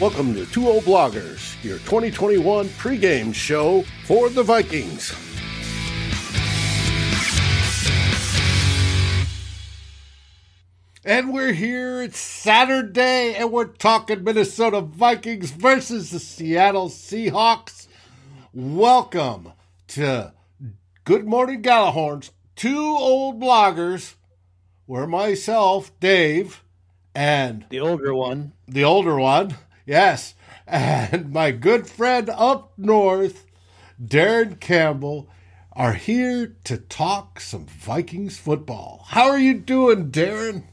Welcome to Two Old Bloggers, your 2021 pregame show for the Vikings. And we're here. It's Saturday, and we're talking Minnesota Vikings versus the Seattle Seahawks. Welcome to Good Morning Gallahorns, two old bloggers, where myself, Dave, and the older one, the older one, yes, and my good friend up north, Darren Campbell, are here to talk some Vikings football. How are you doing, Darren?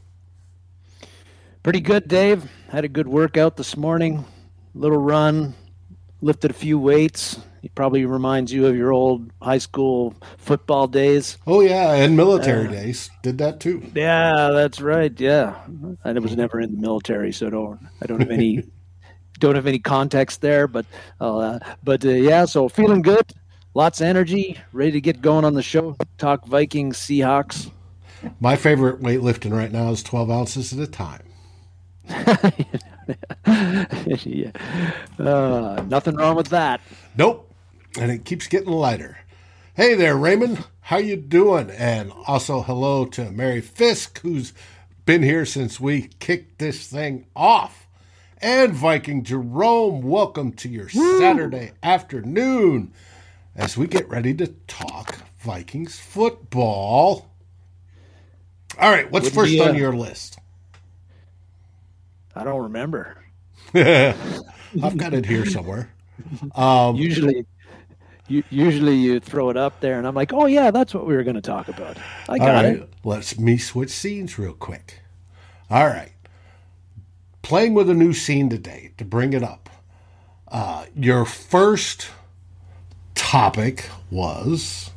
Pretty good, Dave. Had a good workout this morning. Little run, lifted a few weights. It probably reminds you of your old high school football days. Oh yeah, and military uh, days. Did that too. Yeah, that's right. Yeah, I was never in the military, so don't I don't have any don't have any context there. But uh, but uh, yeah, so feeling good. Lots of energy, ready to get going on the show. Talk Vikings, Seahawks. My favorite weightlifting right now is twelve ounces at a time. yeah. Uh, nothing wrong with that. Nope. And it keeps getting lighter. Hey there, Raymond. How you doing? And also hello to Mary Fisk, who's been here since we kicked this thing off. And Viking Jerome, welcome to your Woo! Saturday afternoon as we get ready to talk Vikings football. All right, what's Wouldn't first on your list? I don't remember. I've got it here somewhere. Um, usually, you, usually you throw it up there, and I'm like, "Oh yeah, that's what we were going to talk about." I got right, it. Let's me switch scenes real quick. All right, playing with a new scene today to bring it up. Uh, your first topic was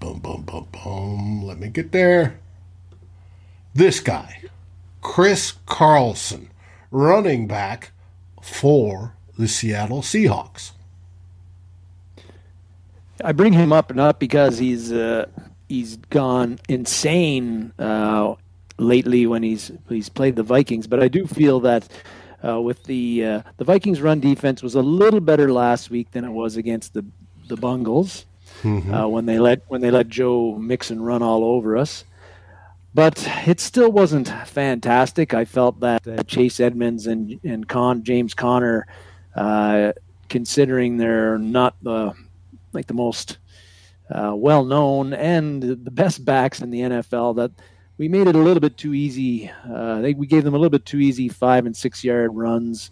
boom, boom, boom, boom. Let me get there. This guy. Chris Carson, running back for the Seattle Seahawks. I bring him up not because he's uh, he's gone insane uh, lately when he's he's played the Vikings, but I do feel that uh, with the uh, the Vikings run defense was a little better last week than it was against the the Bungles mm-hmm. Uh, when they let when they let Joe Mixon run all over us but it still wasn't fantastic. I felt that uh, Chase Edmonds and and Con James Conner, uh, considering they're not the like the most uh, well known and the best backs in the NFL, that we made it a little bit too easy. Uh, they, we gave them a little bit too easy five and six yard runs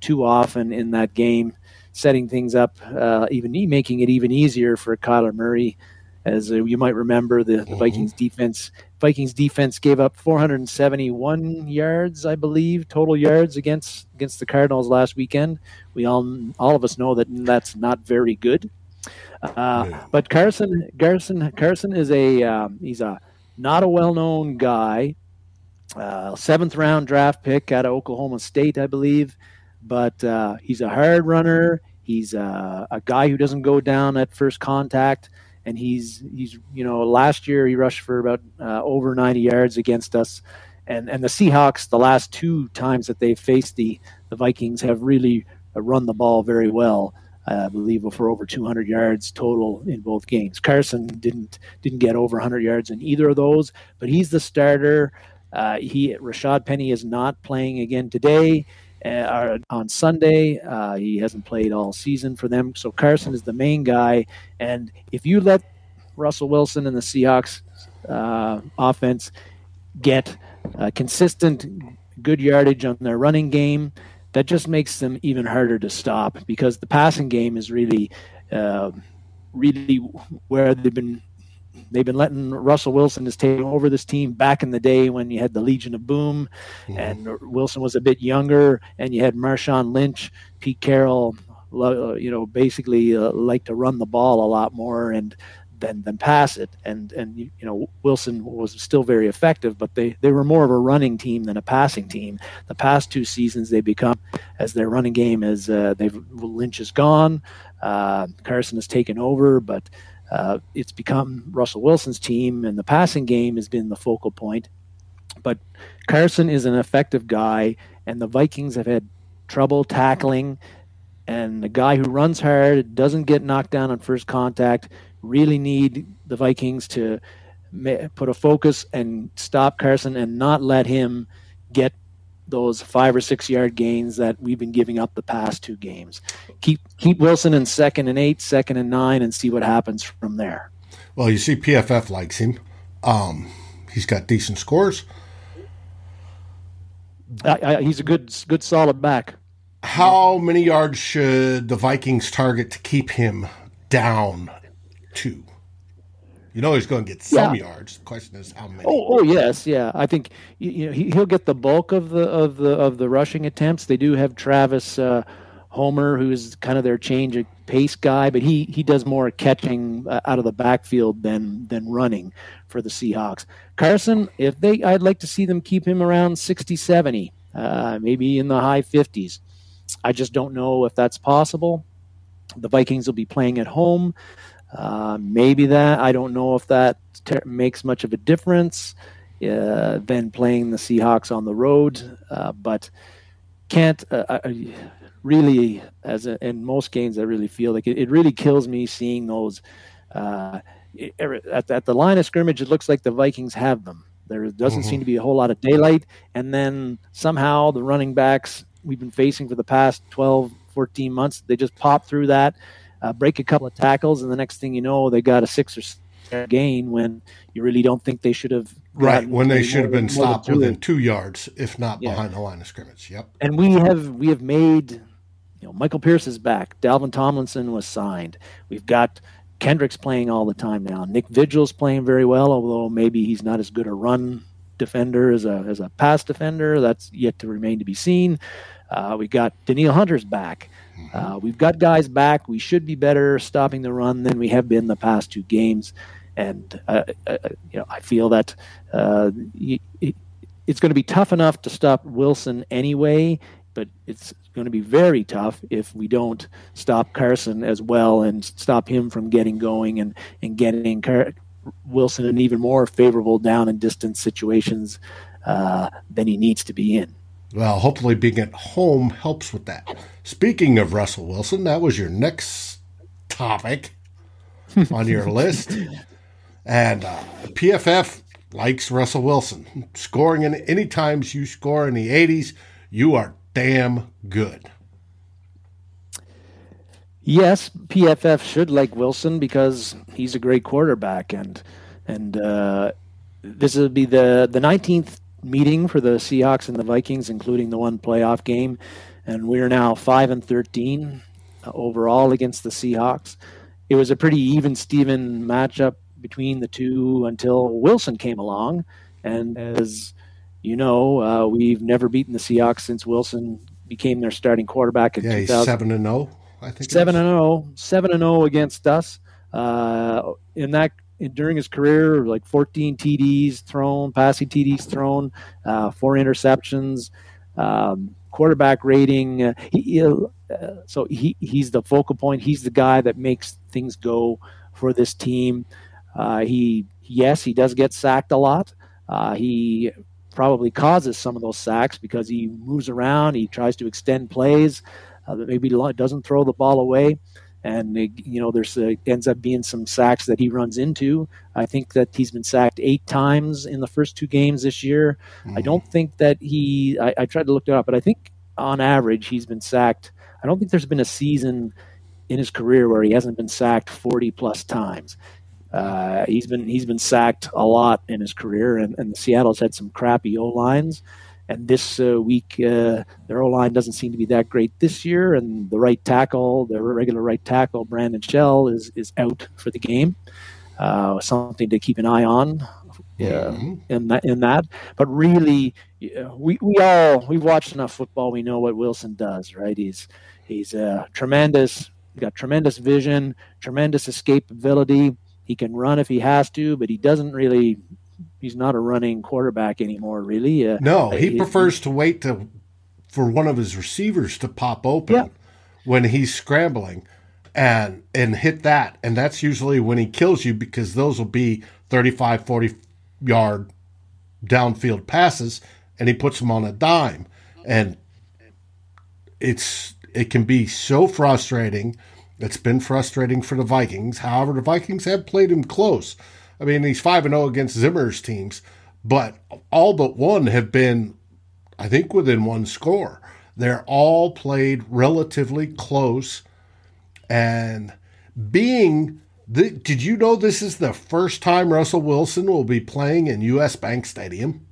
too often in that game, setting things up, uh, even making it even easier for Kyler Murray as uh, you might remember, the, the mm-hmm. Vikings defense Vikings defense gave up 471 yards, I believe, total yards against against the Cardinals last weekend. We all all of us know that that's not very good. Uh, but Carson Carson Carson is a um, he's a not a well known guy. Uh, seventh round draft pick out of Oklahoma State, I believe. But uh, he's a hard runner. He's a, a guy who doesn't go down at first contact and he's he's you know last year he rushed for about uh, over 90 yards against us and and the Seahawks the last two times that they've faced the the Vikings have really run the ball very well uh, I believe for over 200 yards total in both games Carson didn't didn't get over 100 yards in either of those but he's the starter uh, he Rashad Penny is not playing again today uh, on Sunday. Uh, he hasn't played all season for them. So Carson is the main guy. And if you let Russell Wilson and the Seahawks uh, offense get consistent good yardage on their running game, that just makes them even harder to stop because the passing game is really, uh, really where they've been they've been letting Russell Wilson just take over this team back in the day when you had the Legion of Boom, mm-hmm. and Wilson was a bit younger, and you had Marshawn Lynch, Pete Carroll, you know, basically uh, like to run the ball a lot more and than than pass it. And and you know Wilson was still very effective, but they they were more of a running team than a passing team. The past two seasons they become as their running game as uh, they've Lynch is gone, uh, Carson has taken over, but uh, it's become Russell Wilson's team, and the passing game has been the focal point. But Carson is an effective guy, and the Vikings have had trouble tackling. And the guy who runs hard doesn't get knocked down on first contact. Really need the Vikings to put a focus and stop Carson and not let him get those five or six yard gains that we've been giving up the past two games. Keep keep Wilson in second and eight, second and nine, and see what happens from there. Well, you see, PFF likes him. Um, he's got decent scores. I, I, he's a good good solid back. How many yards should the Vikings target to keep him down to? You know he's going to get some yeah. yards. The question is how many. Oh, oh yes, yeah. I think you know he, will get the bulk of the of the of the rushing attempts. They do have Travis uh, Homer, who's kind of their change of pace guy, but he he does more catching uh, out of the backfield than than running for the Seahawks. Carson, if they, I'd like to see them keep him around 60, 70, uh, maybe in the high 50s. I just don't know if that's possible. The Vikings will be playing at home. Uh, maybe that I don't know if that ter- makes much of a difference uh, than playing the Seahawks on the road, uh, but can't uh, really as a, in most games I really feel like it, it really kills me seeing those uh, at, at the line of scrimmage. It looks like the Vikings have them. There doesn't mm-hmm. seem to be a whole lot of daylight, and then somehow the running backs we've been facing for the past 12, 14 months they just pop through that uh, break a couple of tackles, and the next thing you know, they got a six or gain when you really don't think they should have. Right when they should have been stopped within two yards, if not yeah. behind the line of scrimmage. Yep. And we have we have made, you know, Michael Pierce is back. Dalvin Tomlinson was signed. We've got Kendricks playing all the time now. Nick Vigil's playing very well, although maybe he's not as good a run defender as a as a pass defender. That's yet to remain to be seen. Uh, we got Danielle Hunter's back. Uh, we've got guys back. We should be better stopping the run than we have been the past two games, and uh, uh, you know I feel that uh, it's going to be tough enough to stop Wilson anyway, but it's going to be very tough if we don't stop Carson as well and stop him from getting going and and getting Car- Wilson in even more favorable down and distance situations uh, than he needs to be in. Well, hopefully being at home helps with that. Speaking of Russell Wilson, that was your next topic on your list. And uh, PFF likes Russell Wilson. Scoring in any times you score in the 80s, you are damn good. Yes, PFF should like Wilson because he's a great quarterback, and and uh, this will be the the 19th meeting for the Seahawks and the Vikings, including the one playoff game, and we're now five and thirteen uh, overall against the Seahawks. It was a pretty even Steven matchup between the two until Wilson came along, and as you know, uh, we've never beaten the Seahawks since Wilson became their starting quarterback in yeah, 2000. seven and zero. Oh, I think seven and zero, oh, seven and zero against us. Uh, in that during his career, like 14 TDs thrown, passing TDs thrown, uh, four interceptions, um, quarterback rating. Uh, he, uh, so he, he's the focal point. He's the guy that makes things go for this team. Uh, he yes, he does get sacked a lot. Uh, he probably causes some of those sacks because he moves around. He tries to extend plays. Uh, maybe doesn't throw the ball away and you know there's uh, ends up being some sacks that he runs into. I think that he's been sacked eight times in the first two games this year. Mm-hmm. I don't think that he. I, I, tried to look it up, but I think on average he's been sacked. I don't think there's been a season in his career where he hasn't been sacked 40 plus times. Uh, he's been he's been sacked a lot in his career, and, and Seattle's had some crappy O lines. And this uh, week, uh, their O line doesn't seem to be that great this year. And the right tackle, their regular right tackle, Brandon Shell, is is out for the game. Uh, something to keep an eye on. Yeah, mm-hmm. in that in that. But really, we we all we've watched enough football. We know what Wilson does. Right? He's he's a tremendous. Got tremendous vision, tremendous escapability. He can run if he has to, but he doesn't really he's not a running quarterback anymore. Really, uh, no, he, he prefers to wait to for one of his receivers to pop open yeah. when he's scrambling and and hit that, and that's usually when he kills you because those will be 35, 40 yard downfield passes, and he puts them on a dime and. it's it can be so frustrating. It's been frustrating for the Vikings. However, the Vikings have played him close. I mean, he's 5 and 0 against Zimmer's teams, but all but one have been I think within one score. They're all played relatively close and being the, did you know this is the first time Russell Wilson will be playing in US Bank Stadium?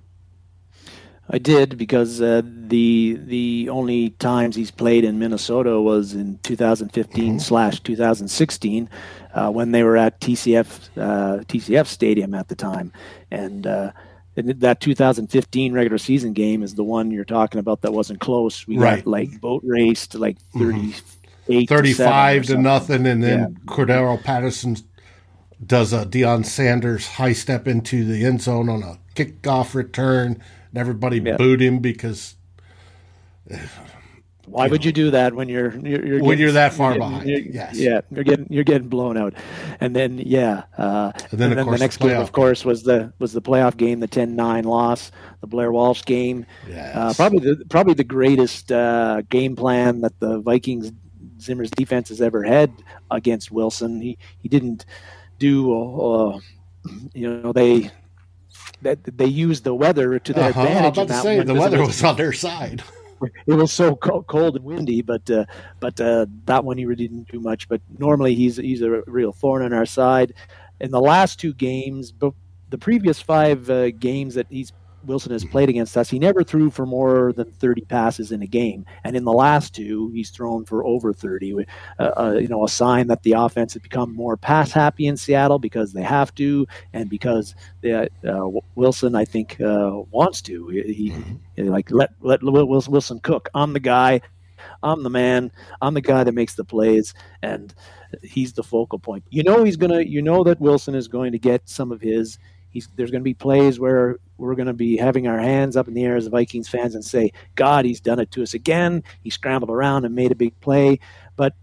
I did because uh, the the only times he's played in Minnesota was in 2015 mm-hmm. slash 2016 uh, when they were at TCF uh, TCF Stadium at the time, and, uh, that 2015 regular season game is the one you're talking about that wasn't close. We right. got like boat raced like 38, mm-hmm. 35 to, to nothing, and then yeah. Cordarrelle Patterson does a Deion Sanders high step into the end zone on a kickoff return and everybody yeah. booed him because. Why would you do that when you're, you're, you're when getting, you're that far you're behind? You're, yes. Yeah, you're getting you're getting blown out, and then yeah, uh, and then, and then the next the game, of course, was the was the playoff game, the 10-9 loss, the Blair Walsh game. Yes. Uh, probably the probably the greatest uh, game plan that the Vikings Zimmer's defense has ever had against Wilson. He he didn't do uh, you know they that they used the weather to their uh-huh. advantage. I was about to say the weather was, on their side. It was so cold and windy, but uh, but uh, that one he really didn't do much. But normally he's he's a real thorn on our side. In the last two games, but the previous five uh, games that he's Wilson has played against us, he never threw for more than 30 passes in a game. And in the last two, he's thrown for over 30. Uh, uh, you know, a sign that the offense has become more pass happy in Seattle because they have to, and because they, uh, Wilson, I think, uh, wants to. He, he, like let let Wilson cook. I'm the guy. I'm the man. I'm the guy that makes the plays, and he's the focal point. You know he's gonna. You know that Wilson is going to get some of his He's, there's going to be plays where we're going to be having our hands up in the air as Vikings fans and say, God, he's done it to us again. He scrambled around and made a big play. But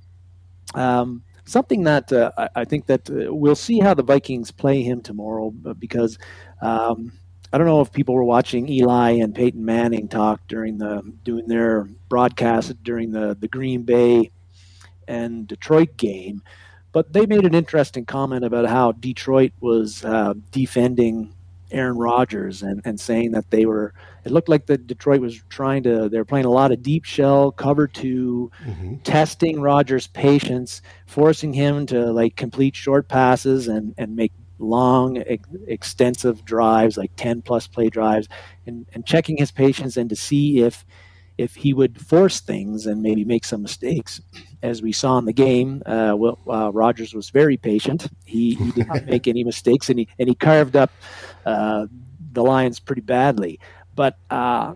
um, something that uh, I, I, think that uh, we'll see how the Vikings play him tomorrow because um, I don't know if people were watching Eli and Peyton Manning talk during the doing their broadcast during the the Green Bay and Detroit game. But they made an interesting comment about how Detroit was uh, defending Aaron Rodgers and, and saying that they were, it looked like the Detroit was trying to, they were playing a lot of deep shell, cover 2 mm-hmm. testing Rodgers' patience, forcing him to like complete short passes and, and make long, ex- extensive drives, like 10 plus play drives, and, and checking his patience and to see if if he would force things and maybe make some mistakes. As we saw in the game, uh, well, uh, Rodgers was very patient. He, he did not make any mistakes, and he and he carved up uh, the Lions pretty badly. But uh,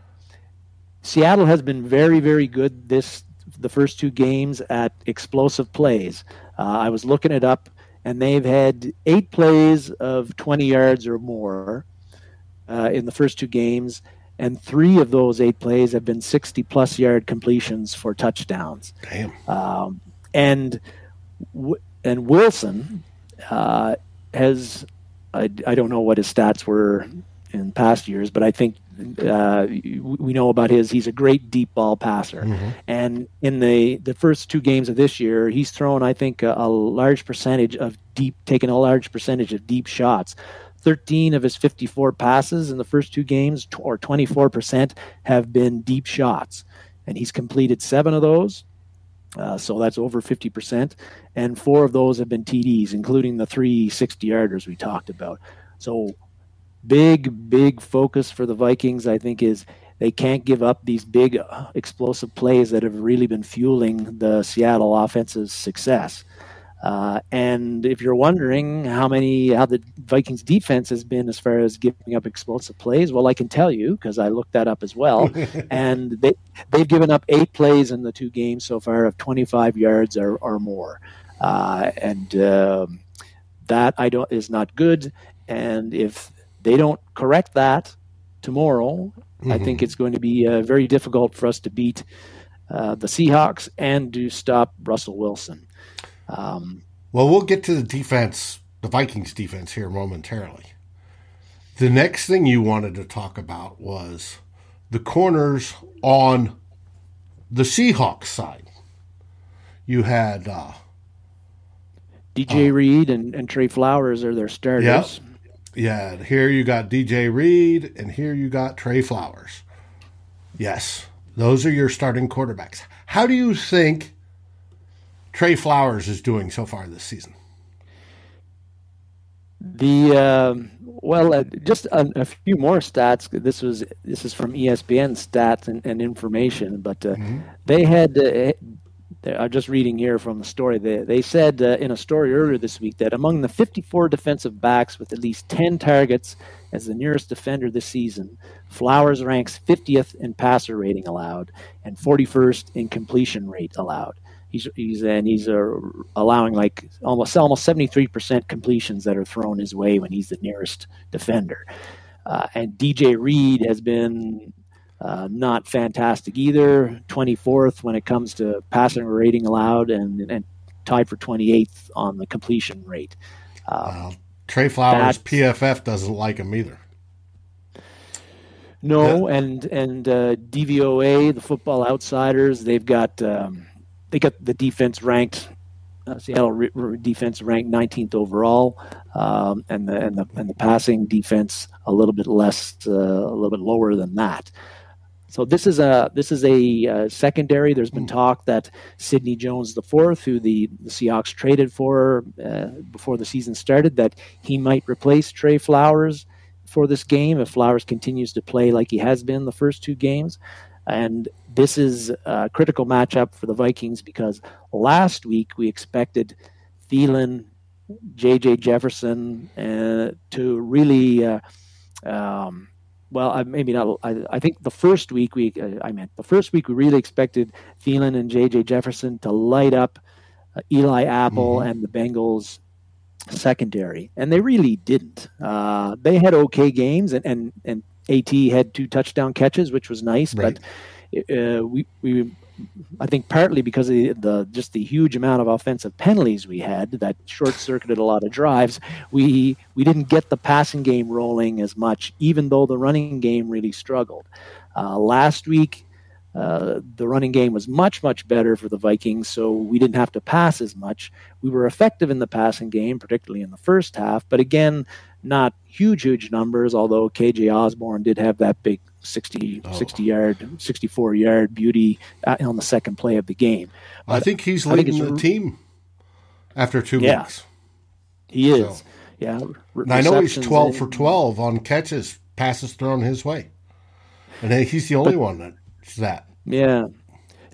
Seattle has been very, very good this the first two games at explosive plays. Uh, I was looking it up, and they've had eight plays of 20 yards or more uh, in the first two games and three of those eight plays have been 60 plus yard completions for touchdowns. Damn. Um, and and Wilson uh, has I, I don't know what his stats were in past years, but I think uh, we know about his. He's a great deep ball passer, mm-hmm. and in the the first two games of this year, he's thrown I think a, a large percentage of deep, taken a large percentage of deep shots. 13 of his 54 passes in the first two games, or 24%, have been deep shots. And he's completed seven of those. Uh, so that's over 50%. And four of those have been TDs, including the three 60 yarders we talked about. So big, big focus for the Vikings, I think, is they can't give up these big uh, explosive plays that have really been fueling the Seattle offense's success. Uh, and if you're wondering how many how the Vikings defense has been as far as giving up explosive plays, well, I can tell you because I looked that up as well. and they they've given up eight plays in the two games so far of 25 yards or, or more, uh, and um, that I don't is not good. And if they don't correct that tomorrow, mm-hmm. I think it's going to be uh, very difficult for us to beat uh, the Seahawks and to stop Russell Wilson. Um, well, we'll get to the defense, the Vikings defense here momentarily. The next thing you wanted to talk about was the corners on the Seahawks side, you had uh, DJ Reed and, and Tre Flowers are their starters. Yep. Yeah, here you got DJ Reed, and here you got Tre Flowers. Yes, those are your starting quarterbacks. How do you think Tre Flowers is doing so far this season? The uh, well, uh, just a, a, few more stats. This was this is from ESPN stats and, and information, but uh, mm-hmm. they had uh, I'm just reading here from the story. They, they said uh, in a story earlier this week that among the 54 defensive backs with at least 10 targets as the nearest defender this season, Flowers ranks 50th in passer rating allowed and 41st in completion rate allowed. He's, he's and he's uh, allowing like almost almost 73% completions that are thrown his way when he's the nearest defender. Uh, and DJ Reed has been uh, not fantastic either. 24th when it comes to passing rating allowed, and, and tied for 28th on the completion rate. Uh, Tre Flowers PFF doesn't like him either. No, yeah. and and uh, DVOA, the Football Outsiders, they've got um, they got the defense ranked. Uh, Seattle re- re- defense ranked 19th overall, um, and the and the and the passing defense a little bit less, uh, a little bit lower than that. So this is a this is a uh, secondary. There's been hmm. talk that Sidney Jones the fourth, who the, the Seahawks traded for uh, before the season started, that he might replace Tre Flowers for this game if Flowers continues to play like he has been the first two games. And this is a critical matchup for the Vikings because last week we expected Thielen, J.J. Jefferson uh, to really. Uh, um, well, maybe not. I, I, think the first week we, uh, I meant the first week we really expected Thielen and J.J. Jefferson to light up uh, Eli Apple mm-hmm. and the Bengals secondary, and they really didn't. Uh, they had okay games, and, and and At had two touchdown catches, which was nice, right. but uh, we we I think partly because of the, the, just the huge amount of offensive penalties we had that short circuited a lot of drives. We we didn't get the passing game rolling as much, even though the running game really struggled. Uh, last week, uh, the running game was much much better for the Vikings, so we didn't have to pass as much. We were effective in the passing game, particularly in the first half, but again, not huge huge numbers. Although KJ Osborn did have that big 60, oh. 60 yard, 64 yard beauty uh, on the second play of the game. But I think he's leading think the team after two yeah, weeks. He is. So. Yeah. I know he's 12 for 12 on catches, passes thrown his way. And he's the only but, one that's that. Yeah.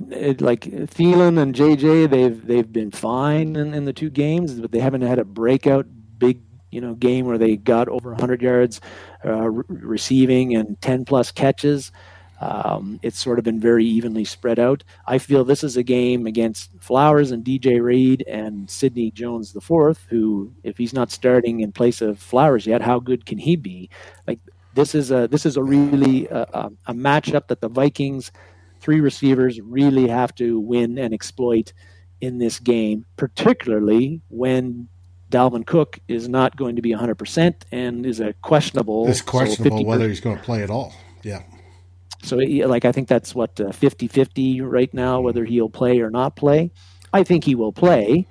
It, like Thielen and JJ, they've they've been fine in, in the two games, but they haven't had a breakout big you know game where they got over 100 yards uh, re- receiving and 10 plus catches. Um, it's sort of been very evenly spread out. I feel this is a game against Flowers and DJ Reed and Sidney Jones the fourth, who, if he's not starting in place of Flowers yet, how good can he be? Like this is a this is a really uh, a matchup that the Vikings three receivers really have to win and exploit in this game, particularly when Dalvin Cook is not going to be 100% and is a questionable. It's questionable so whether he's going to play at all. Yeah. So, like, I think that's what 50 uh, 50 right now, whether he'll play or not play. I think he will play,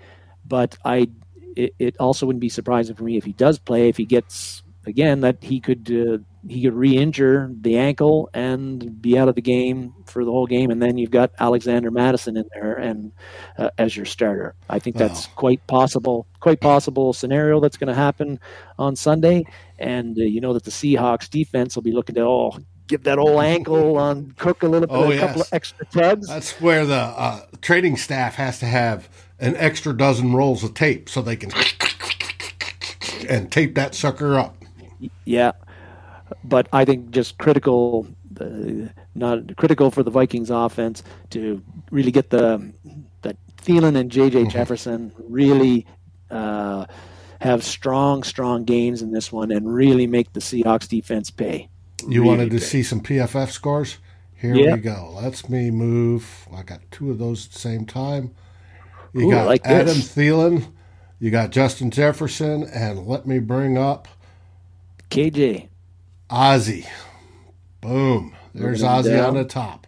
but I it, it also wouldn't be surprising for me if he does play, if he gets, again, that he could uh, he could re-injure the ankle and be out of the game for the whole game, and then you've got Alexander Mattison in there and uh, as your starter. I think that's wow. quite possible, quite possible scenario that's going to happen on Sunday. And uh, you know that the Seahawks defense will be looking to oh give that old ankle on Cook a little bit, oh, a yes. couple of extra tugs. That's where the uh, trading staff has to have an extra dozen rolls of tape so they can and tape that sucker up. Yeah, but I think just critical, uh, not critical for the Vikings offense to really get the that Thielen and J.J. Mm-hmm. Jefferson really uh, have strong, strong games in this one and really make the Seahawks defense pay. You really wanted to pay. see some PFF scores? Here yep. we go. Let's me move. I got two of those at the same time. You Ooh, got like Adam this. Thielen, you got Justin Jefferson, and let me bring up KJ. Ozzy. Boom. There's Ozzy down. on the top.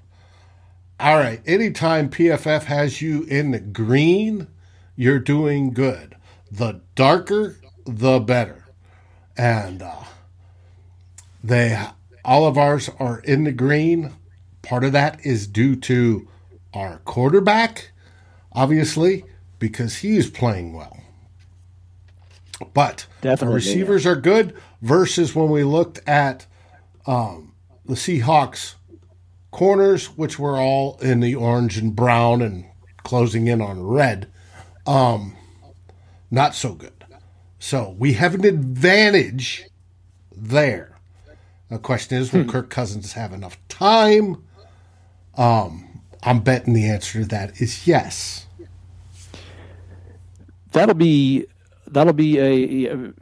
All right. Anytime PFF has you in the green, you're doing good. The darker, the better. And uh, they all of ours are in the green. Part of that is due to our quarterback, obviously, because he is playing well. But Definitely, the receivers are good versus when we looked at um, the Seahawks corners, which were all in the orange and brown and closing in on red. Um, not so good. So we have an advantage there. The question is, will Hmm. Kirk Cousins have enough time? Um, I'm betting the answer to that is yes. That'll be that'll be a,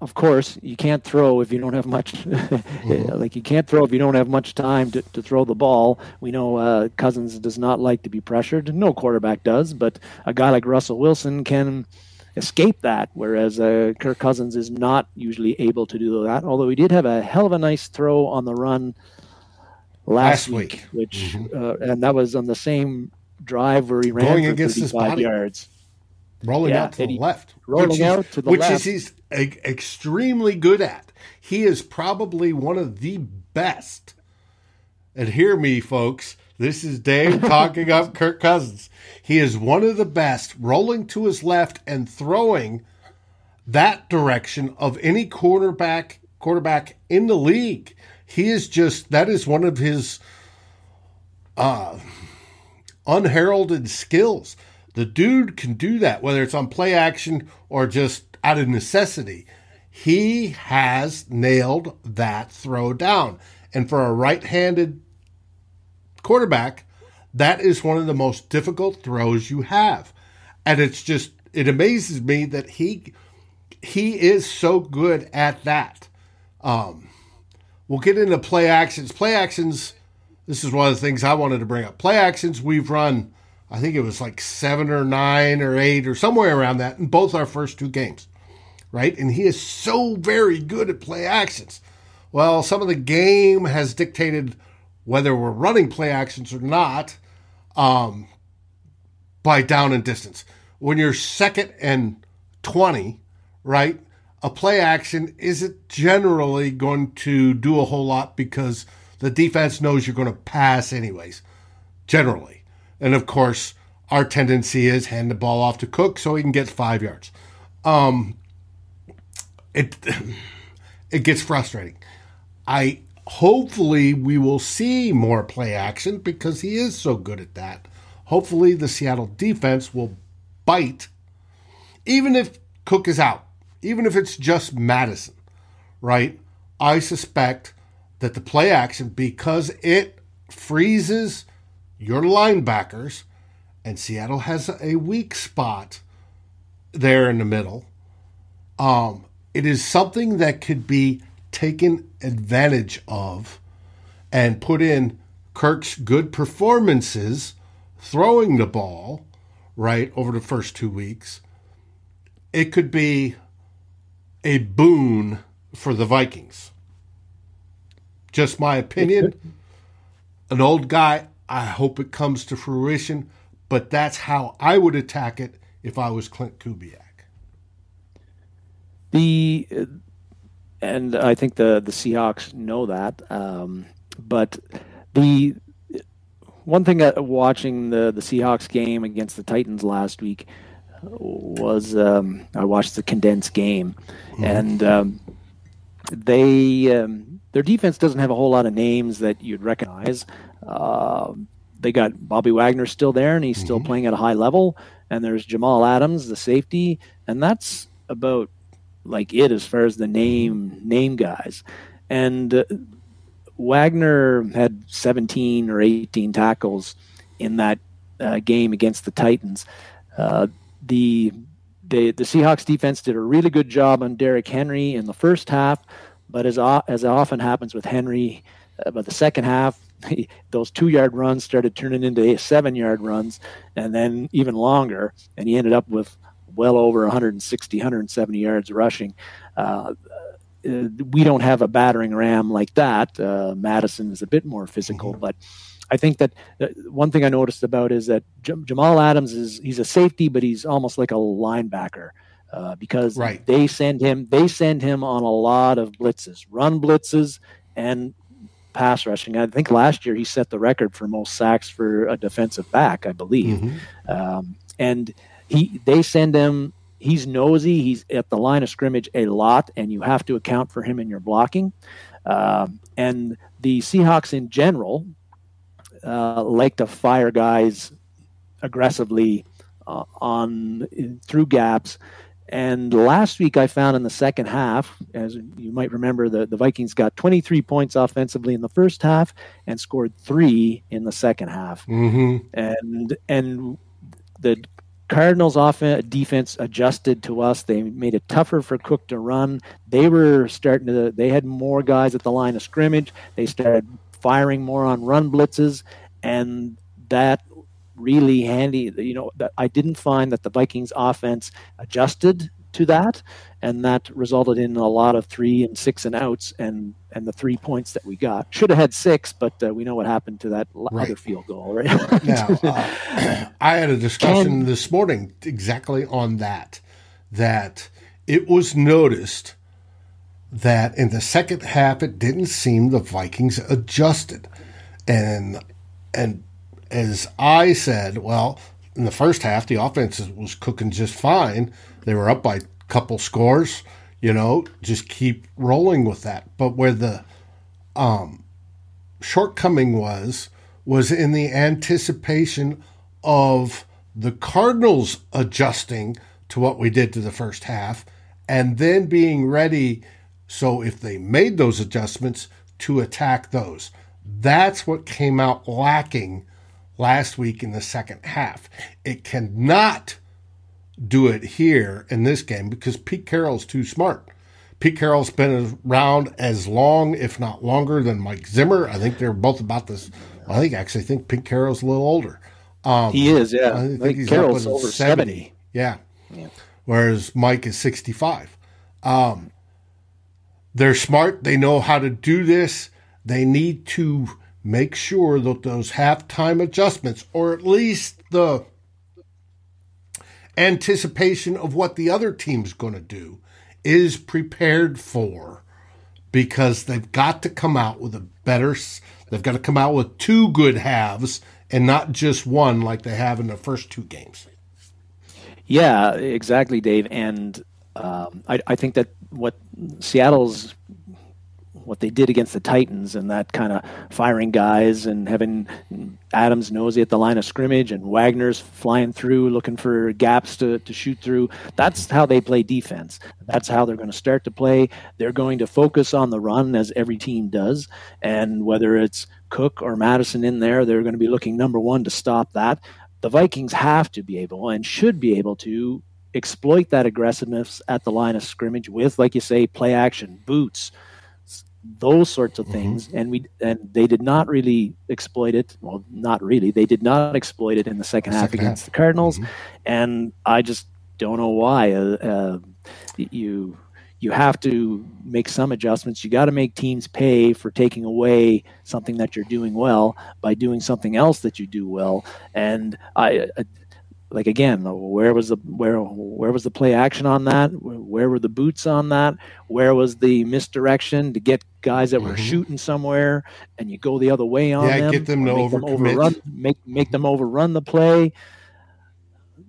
of course you can't throw if you don't have much like you can't throw if you don't have much time to, to throw the ball. We know uh, cousins does not like to be pressured. No quarterback does but a guy like russell wilson can escape that whereas uh, kirk cousins is not usually able to do that although he did have a hell of a nice throw on the run last, Last week. which uh, and that was on the same drive where he ran Going for against his 35 body. yards rolling Yeah, out to the he- left, rolling which out to the which left. is he's extremely good at. He is probably one of the best. And hear me, folks. This is Dave talking up Kirk Cousins. He is one of the best, rolling to his left and throwing that direction of any quarterback quarterback in the league. He is just that is one of his uh, unheralded skills. The dude can do that, whether it's on play action or just out of necessity. He has nailed that throw down. And for a right handed quarterback, that is one of the most difficult throws you have. And it's just, it amazes me that he he is so good at that. Um, we'll get into play actions. Play actions, this is one of the things I wanted to bring up. Play actions, we've run, I think it was like seven or nine or eight or somewhere around that in both our first two games, right? And he is so very good at play actions. Well, some of the game has dictated whether we're running play actions or not um, by down and distance. When you're second and 20, right, a play action isn't generally going to do a whole lot because the defense knows you're going to pass anyways, generally. And of course, our tendency is hand the ball off to Cook so he can get five yards. Um, it it gets frustrating. I hopefully we will see more play action because he is so good at that. Hopefully the Seattle defense will bite even if Cook is out, even if it's just Mattison, right? I suspect that the play action because it freezes your linebackers and Seattle has a weak spot there in the middle. Um, it is something that could be taken advantage of and put in Kirk's good performances throwing the ball, right, over the first two weeks. It could be a boon for the Vikings. Just my opinion. An old guy, I hope it comes to fruition, but that's how I would attack it if I was Klint Kubiak. The and I think the the Seahawks know that. Um, but the one thing uh, watching the the Seahawks game against the Titans last week was um, I watched the condensed game, and um, they um, their defense doesn't have a whole lot of names that you'd recognize. Uh, they got Bobby Wagner still there, and he's still playing at a high level. And there's Jamal Adams, the safety, and that's about like it as far as the name name guys. And uh, Wagner had 17 or 18 tackles in that uh, game against the Titans. Uh, the, the the Seahawks defense did a really good job on Derrick Henry in the first half, but as as often happens with Henry, uh, by the second half, those two yard runs started turning into seven yard runs, and then even longer, and he ended up with well over 160, 170 yards rushing. Uh, we don't have a battering ram like that. Uh, Mattison is a bit more physical, but I think that uh, one thing I noticed about is that J- Jamal Adams is he's a safety, but he's almost like a linebacker. Uh, because right. they send him they send him on a lot of blitzes, run blitzes, and pass rushing. I think last year he set the record for most sacks for a defensive back, I believe. Mm-hmm. Um, and he they send him. He's nosy. He's at the line of scrimmage a lot, and you have to account for him in your blocking. Um, and the Seahawks in general uh, like to fire guys aggressively uh, on through gaps and last week, I found in the second half, as you might remember, the, the Vikings got 23 points offensively in the first half and scored three in the second half. Mm-hmm. And and the Cardinals' offense defense adjusted to us. They made it tougher for Cook to run. They were starting to. They had more guys at the line of scrimmage. They started firing more on run blitzes, and that really handy. You know, that I didn't find that the Vikings offense adjusted to that, and that resulted in a lot of three and six and outs, and and the three points that we got should have had six, but uh, we know what happened to that right. other field goal, right? now, uh, I had a discussion this morning exactly on that. That it was noticed that in the second half it didn't seem the Vikings adjusted, and and as I said, well, in the first half, the offense was cooking just fine. They were up by a couple scores, you know, just keep rolling with that. But where the um, shortcoming was, was in the anticipation of the Cardinals adjusting to what we did to the first half and then being ready. So if they made those adjustments, to attack those. That's what came out lacking last week in the second half. It cannot do it here in this game because Pete Carroll's too smart. Pete Carroll's been around as long, if not longer, than Mike Zimmer. I think they're both about this. I think actually I think Pete Carroll's a little older. Um, he is, yeah. I think he's Carroll's over 70. 70. Yeah. yeah. Whereas Mike is 65. Um, they're smart. They know how to do this. They need to make sure that those halftime adjustments, or at least the anticipation of what the other team's going to do, is prepared for because they've got to come out with a better, they've got to come out with two good halves and not just one like they have in the first two games. Yeah, exactly, Dave. And um, I, I think that what Seattle's what they did against the Titans and that kind of firing guys and having Adams nosy at the line of scrimmage and Wagner's flying through looking for gaps to, to shoot through. That's how they play defense. That's how they're going to start to play. They're going to focus on the run as every team does. And whether it's Cook or Mattison in there, they're going to be looking number one to stop that. The Vikings have to be able and should be able to exploit that aggressiveness at the line of scrimmage with, like you say, play action, boots, those sorts of mm-hmm. things mm-hmm. and we and they did not really exploit it well not really they did not exploit it in the second, the half against half. the cardinals mm-hmm. and i just don't know why uh, uh, you you have to make some adjustments you got to make teams pay for taking away something that you're doing well by doing something else that you do well and i, I like again where was the where where was the play action on that where were the boots on that where was the misdirection to get guys that were mm-hmm. shooting somewhere and you go the other way on it? yeah, them get them to over them overrun make make them overrun the play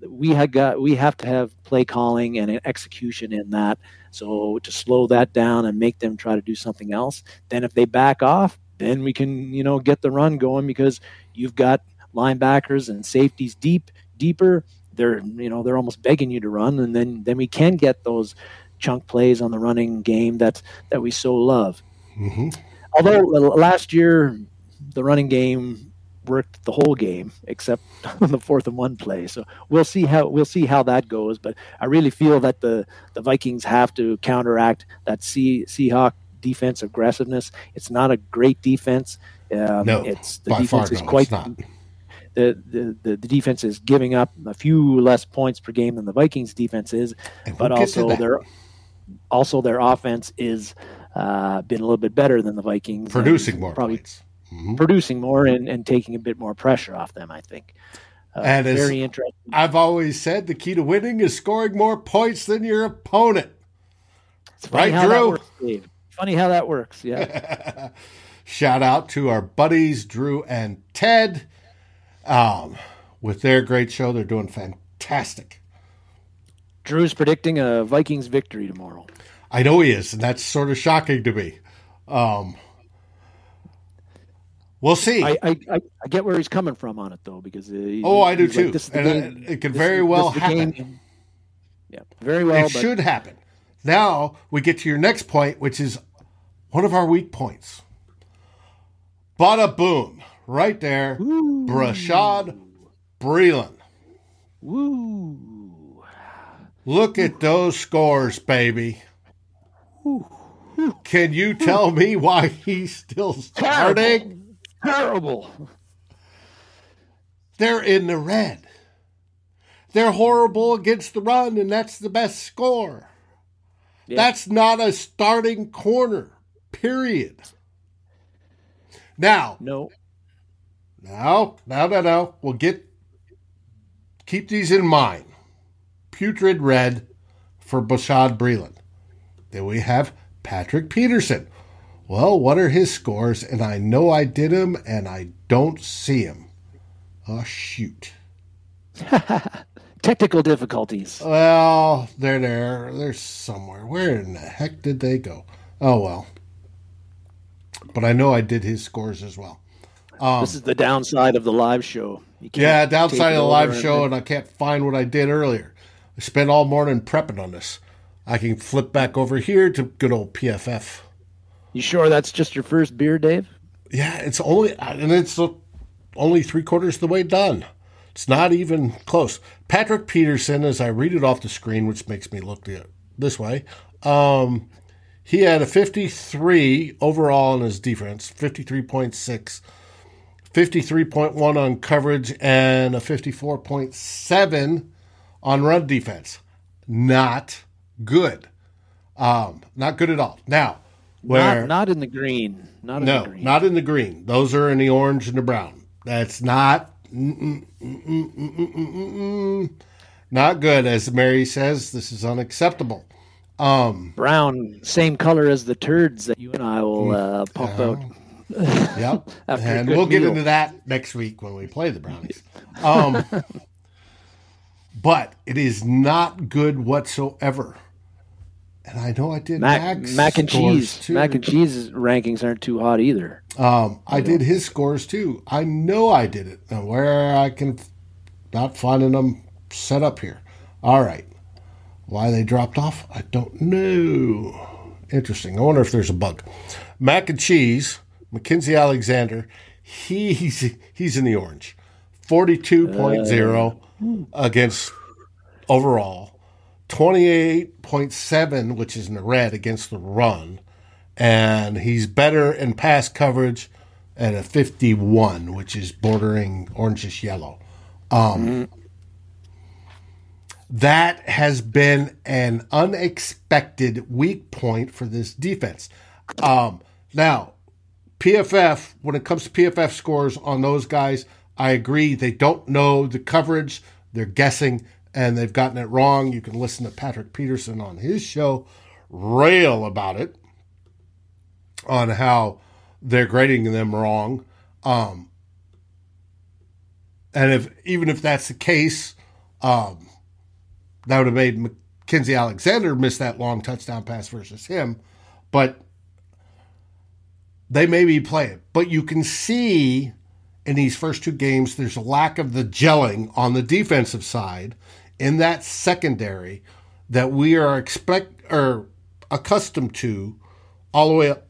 we had got we have to have play calling and execution in that so to slow that down and make them try to do something else then if they back off then we can you know get the run going because you've got linebackers and safeties deep deeper, they're you know they're almost begging you to run, and then then we can get those chunk plays on the running game that that we so love. Mm-hmm. Although last year the running game worked the whole game except on the fourth and one play. So we'll see how we'll see how that goes. But I really feel that the the Vikings have to counteract that Sea Seahawk defense aggressiveness. It's not a great defense. Um, no, it's the defense is quite the, the, the, defense is giving up a few less points per game than the Vikings defense is, but also their also their offense is uh, been a little bit better than the Vikings. Producing more probably, points. mm-hmm. producing more and, and taking a bit more pressure off them. I think. Uh, and very interesting. I've always said the key to winning is scoring more points than your opponent. It's right, Drew? Works, funny how that works. Yeah. Shout out to our buddies Drew and Ted. Um, with their great show, they're doing fantastic. Drew's predicting a Vikings victory tomorrow. I know he is, and that's sort of shocking to me. Um, we'll see. I, I, I, get where he's coming from on it though, because uh, oh, I do too, like, and it could very well happen. Yeah, very well. It should happen. Now we get to your next point, which is one of our weak points. Bada boom, right there, Ooh. Bashaud Breeland. Woo! Look at those scores, baby. Can you tell me why he's still starting? Terrible. Terrible. They're in the red. They're horrible against the run, and that's the best score. Yeah. That's not a starting corner, period. Now, no. Now, now, now, now, we'll get, keep these in mind. Putrid red for Bashaud Breeland. Then we have Patrick Peterson. Well, what are his scores? And I know I did him and I don't see him. Oh, shoot. Technical difficulties. Well, they're there. They're somewhere. Where in the heck did they go? Oh, well. But I know I did his scores as well. Um, this is the downside of the live show. Yeah, downside of the live show, and I can't find what I did earlier. I spent all morning prepping on this. I can flip back over here to good old PFF. You sure that's just your first beer, Dave? Yeah, it's only and it's only three quarters of the way done. It's not even close. Patrick Peterson, as I read it off the screen, which makes me look this way, um, he had a 53 overall in his defense, 53.6, 53.1 on coverage, and a 54.7 on run defense. Not good. Um, not good at all. Now, where not, not in the green, not in no, the green. not in the green. Those are in the orange and the brown. That's not mm, mm, mm, not good. As Mary says, this is unacceptable. Um, brown, same color as the turds that you and I will uh, pump uh, out. yep, and we'll get into that next week when we play the brownies. Um, but it is not good whatsoever. And I know I did mac, mac and cheese. Too. Mac and cheese rankings aren't too hot either. Um, I did his scores too. I know I did it. Now where I can not finding them set up here. All right. Why they dropped off, I don't know. Interesting. I wonder if there's a bug. Mac and cheese, Mackensie Alexander, he's he's in the orange. 42.0 uh, against overall 28.7, which is in the red against the run. And he's better in pass coverage at a 51, which is bordering orangish yellow. Um, mm-hmm. that has been an unexpected weak point for this defense. Um, now, PFF, when it comes to PFF scores on those guys, I agree. They don't know the coverage. They're guessing and they've gotten it wrong. You can listen to Patrick Peterson on his show rail about it on how they're grading them wrong. Um, and if even if that's the case, um, that would have made Mackensie Alexander miss that long touchdown pass versus him. But they may be playing. But you can see in these first two games, there's a lack of the gelling on the defensive side in that secondary that we are expect or accustomed to all the way up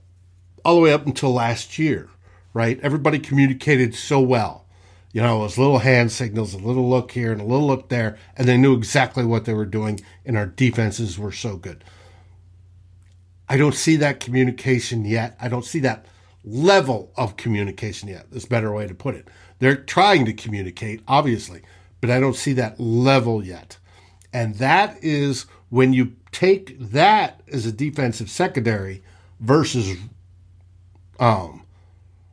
all the way up until last year, right? Everybody communicated so well. You know, it was little hand signals, a little look here and a little look there, and they knew exactly what they were doing, and our defenses were so good. I don't see that communication yet. I don't see that level of communication yet. There's a better way to put it. They're trying to communicate, obviously, but I don't see that level yet. And that is when you take that as a defensive secondary versus um,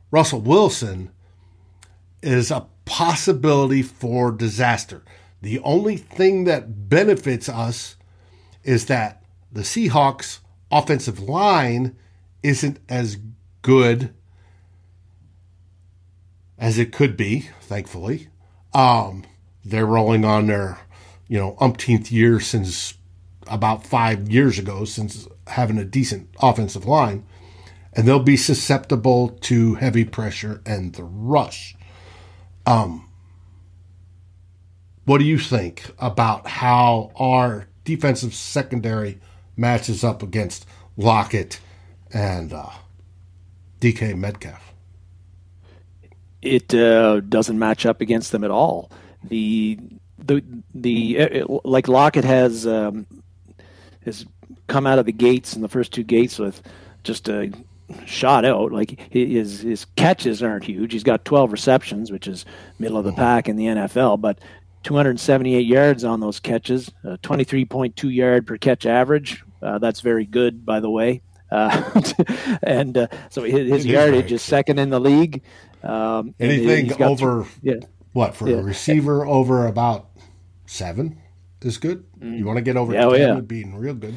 Russell Wilson is a possibility for disaster. The only thing that benefits us is that the Seahawks offensive line isn't as good as it could be, thankfully. Um, they're rolling on their, you know, umpteenth year since about five years ago, since having a decent offensive line, and they'll be susceptible to heavy pressure and the rush. Um, what do you think about how our defensive secondary matches up against Lockett and uh, DK Metcalf? It uh, doesn't match up against them at all. The the the it, like Lockett has um, has come out of the gates in the first two gates with just a shot out. Like his his catches aren't huge. He's got 12 receptions, which is middle of the pack in the NFL, but 278 yards on those catches, uh, 23.2 yard per catch average. Uh, that's very good, by the way. Uh, and uh, so his, his yardage is second in the league. Um, Anything over yeah. what for yeah. a receiver over about seven is good. Mm. You want to get over yeah, 10 oh, yeah. would be real good.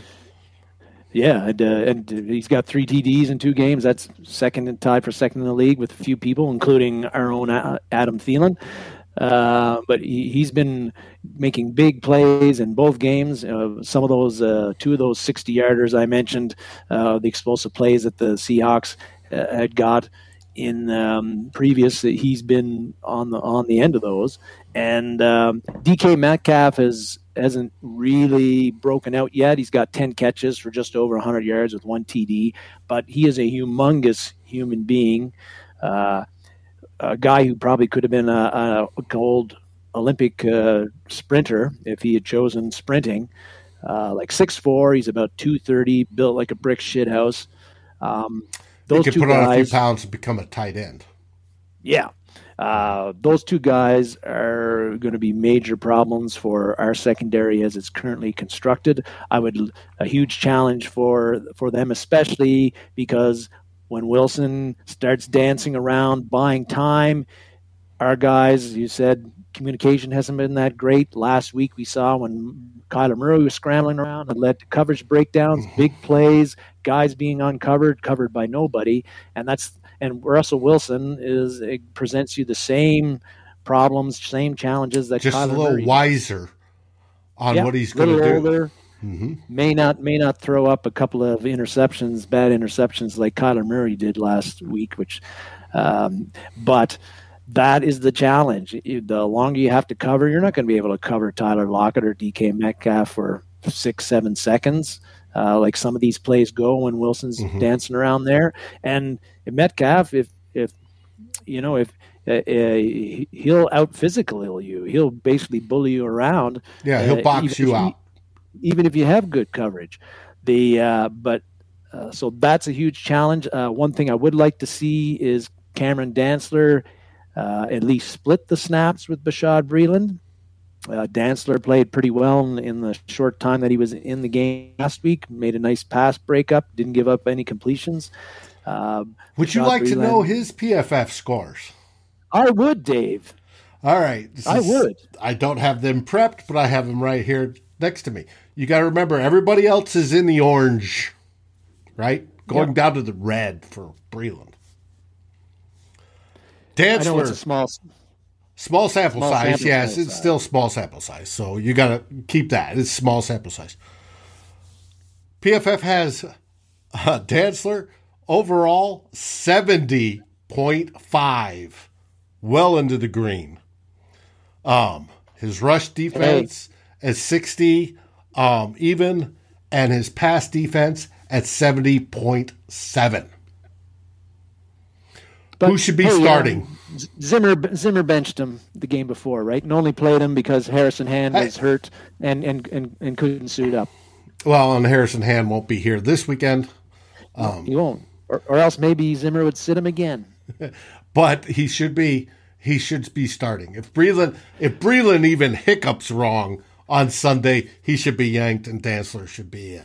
Yeah, and, uh, and he's got three TDs in two games. That's second and tied for second in the league with a few people, including our own Adam Thielen. Uh, but he, has been making big plays in both games. Uh, some of those, uh, two of those 60 yarders I mentioned, uh, the explosive plays that the Seahawks uh, had got in um, previous, he's been on the on the end of those. And um, DK Metcalf has hasn't really broken out yet. He's got 10 catches for just over 100 yards with one TD, but he is a humongous human being. Uh, a guy who probably could have been a, a gold Olympic uh, sprinter if he had chosen sprinting. Uh, like six four, he's about two thirty, built like a brick shithouse. Um, those he could put guys, on a few pounds and become a tight end. Yeah, uh, those two guys are going to be major problems for our secondary as it's currently constructed. I would a huge challenge for for them, especially because when Wilson starts dancing around, buying time, our guys, you said, communication hasn't been that great. Last week we saw when Kyler Murray was scrambling around and led to coverage breakdowns, mm-hmm. big plays, guys being uncovered, covered by nobody, and that's and Russell Wilson is presents you the same problems, same challenges that just Kyler a little Murray wiser on yeah, what he's going to do. Mm-hmm. May not may not throw up a couple of interceptions, bad interceptions like Kyler Murray did last week, which, um, but that is the challenge. The longer you have to cover, you're not going to be able to cover Tyler Lockett or DK Metcalf for six, seven seconds, uh, like some of these plays go when Wilson's mm-hmm. dancing around there. And Metcalf, if if you know if uh, uh, he'll out physically you, he'll basically bully you around. Yeah, he'll uh, box you out even if you have good coverage. The uh, but uh, so that's a huge challenge. Uh, one thing I would like to see is Cameron Dantzler uh, at least split the snaps with Bashaud Breeland. Uh, Dantzler played pretty well in, in, the short time that he was in the game last week. Made a nice pass breakup. Didn't give up any completions. Um, would Bashaud you like Breeland, to know his PFF scores? I would, Dave. All right. I is, would. I don't have them prepped, but I have them right here next to me. You got to remember, everybody else is in the orange, right? Going yep. down to the red for Breeland. Dantzler, it's a small, small sample small size. Sample yes, size. it's still small sample size. So you got to keep that. It's small sample size. PFF has uh, Dantzler overall 70.5, well into the green. Um, his rush defense hey. at 60 um, even, and his pass defense at 70.7. But, Who should be hey, starting? Zimmer Zimmer benched him the game before, right? And only played him because Harrison Hand was I, hurt and, and, and, and couldn't suit up. Well, and Harrison Hand won't be here this weekend. Um, he won't, or, or else maybe Zimmer would sit him again. but he should be he should be starting. If Breeland if Breeland even hiccups wrong on Sunday, he should be yanked and Dantzler should be in.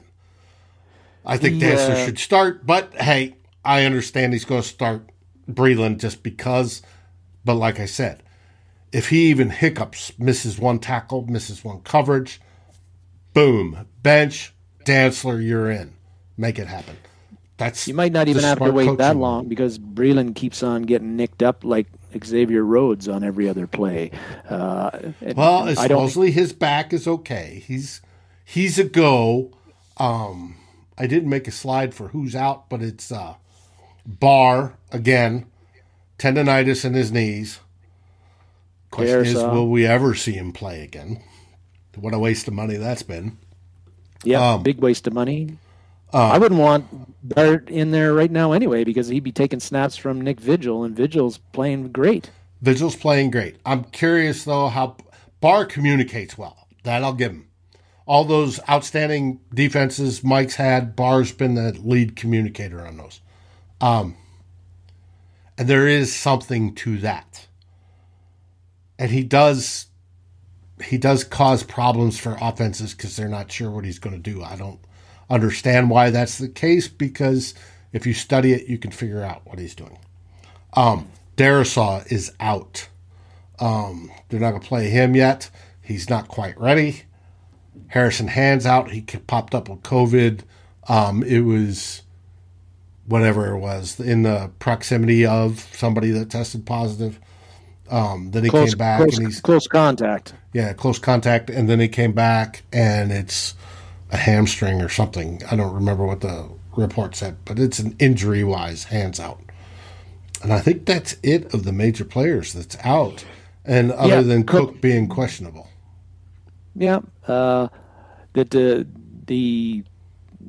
I think yeah. Dantzler should start, but hey, I understand he's going to start Breeland just because. But like I said, if he even hiccups, misses one tackle, misses one coverage, boom, bench, Dantzler, you're in. Make it happen. That's you might not even have to wait that long because Breeland keeps on getting nicked up like Xavier Rhodes on every other play. Uh, well, supposedly his back is okay. He's he's a go. Um, I didn't make a slide for who's out, but it's uh, Barr again, tendonitis in his knees. Question is, will we ever see him play again? What a waste of money that's been. Yeah, um, big waste of money. Uh, I wouldn't want Bart in there right now anyway because he'd be taking snaps from Nick Vigil, and Vigil's playing great. Vigil's playing great. I'm curious though how Barr communicates well. That I'll give him. All those outstanding defenses Mike's had, Barr's been the lead communicator on those. Um, and there is something to that. And he does he does cause problems for offenses because they're not sure what he's going to do. I don't understand why that's the case because if you study it, you can figure out what he's doing. Um, is out. Um, they're not going to play him yet. He's not quite ready. Harrison Hand's out. He popped up with COVID. Um, it was whatever it was in the proximity of somebody that tested positive. Um, then he close, came back close, and he's close contact. Yeah, close contact, and then he came back and it's a hamstring or something. I don't remember what the report said, but it's an injury wise, hands out. And I think that's it of the major players that's out, and other yeah, than Cook, Cook, being questionable. Yeah, uh, that the the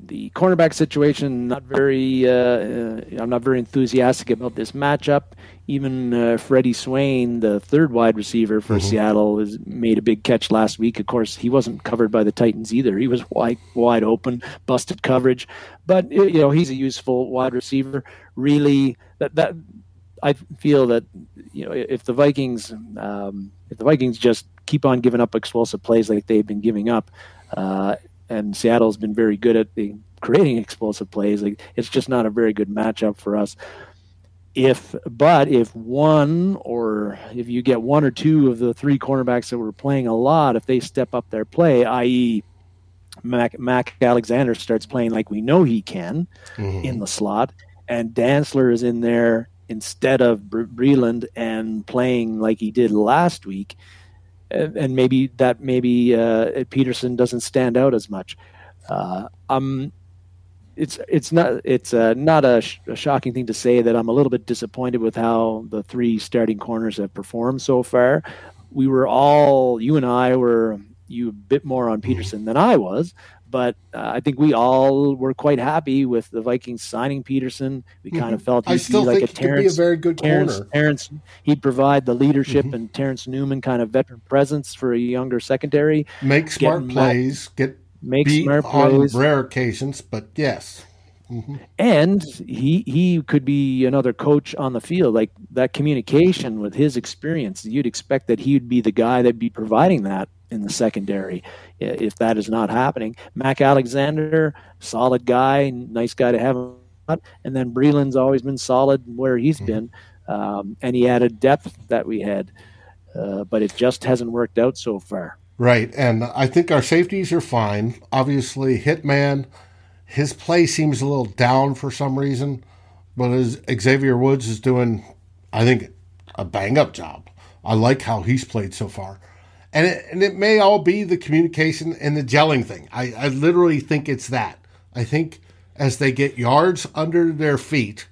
the cornerback situation not very. Uh, uh, I'm not very enthusiastic about this matchup even uh, Freddie Swain, the third wide receiver for mm-hmm. Seattle, has made a big catch last week. Of course, he wasn't covered by the Titans either. He was wide, wide open, busted coverage, but you know he's a useful wide receiver. Really, that that I feel that you know if the Vikings um, if the Vikings just keep on giving up explosive plays like they've been giving up, uh, and Seattle's been very good at the, creating explosive plays, like it's just not a very good matchup for us if but if one or if you get one or two of the three cornerbacks that were playing a lot, if they step up their play, i.e., Mac, Mac Alexander starts playing like we know he can mm-hmm. in the slot, and Dantzler is in there instead of Breeland and playing like he did last week, and maybe that maybe uh, Peterson doesn't stand out as much. Uh, I'm it's it's not it's uh, not a, sh- a, shocking thing to say that I'm a little bit disappointed with how the three starting corners have performed so far. We were all you and I were you a bit more on mm-hmm. Peterson than I was, but uh, I think we all were quite happy with the Vikings signing Peterson. We kind of mm-hmm. felt he'd be like a Terrence, a very good Terrence, corner. Terrence, he'd provide the leadership mm-hmm. and Terrence Newman kind of veteran presence for a younger secondary. Make smart plays, get makes smart plays on rare occasions, but yes. Mm-hmm. And he he could be another coach on the field, like that communication with his experience. You'd expect that he'd be the guy that'd be providing that in the secondary. If that is not happening, Mac Alexander, solid guy, nice guy to have. And then Breeland's always been solid where he's mm-hmm. been, um, and he added depth that we had, uh, but it just hasn't worked out so far. Right. And I think our safeties are fine. Obviously, Hitman, his play seems a little down for some reason, but as Xavier Woods is doing, I think, a bang up job. I like how he's played so far. And it, and it may all be the communication and the gelling thing. I, I literally think it's that. I think as they get yards under their feet,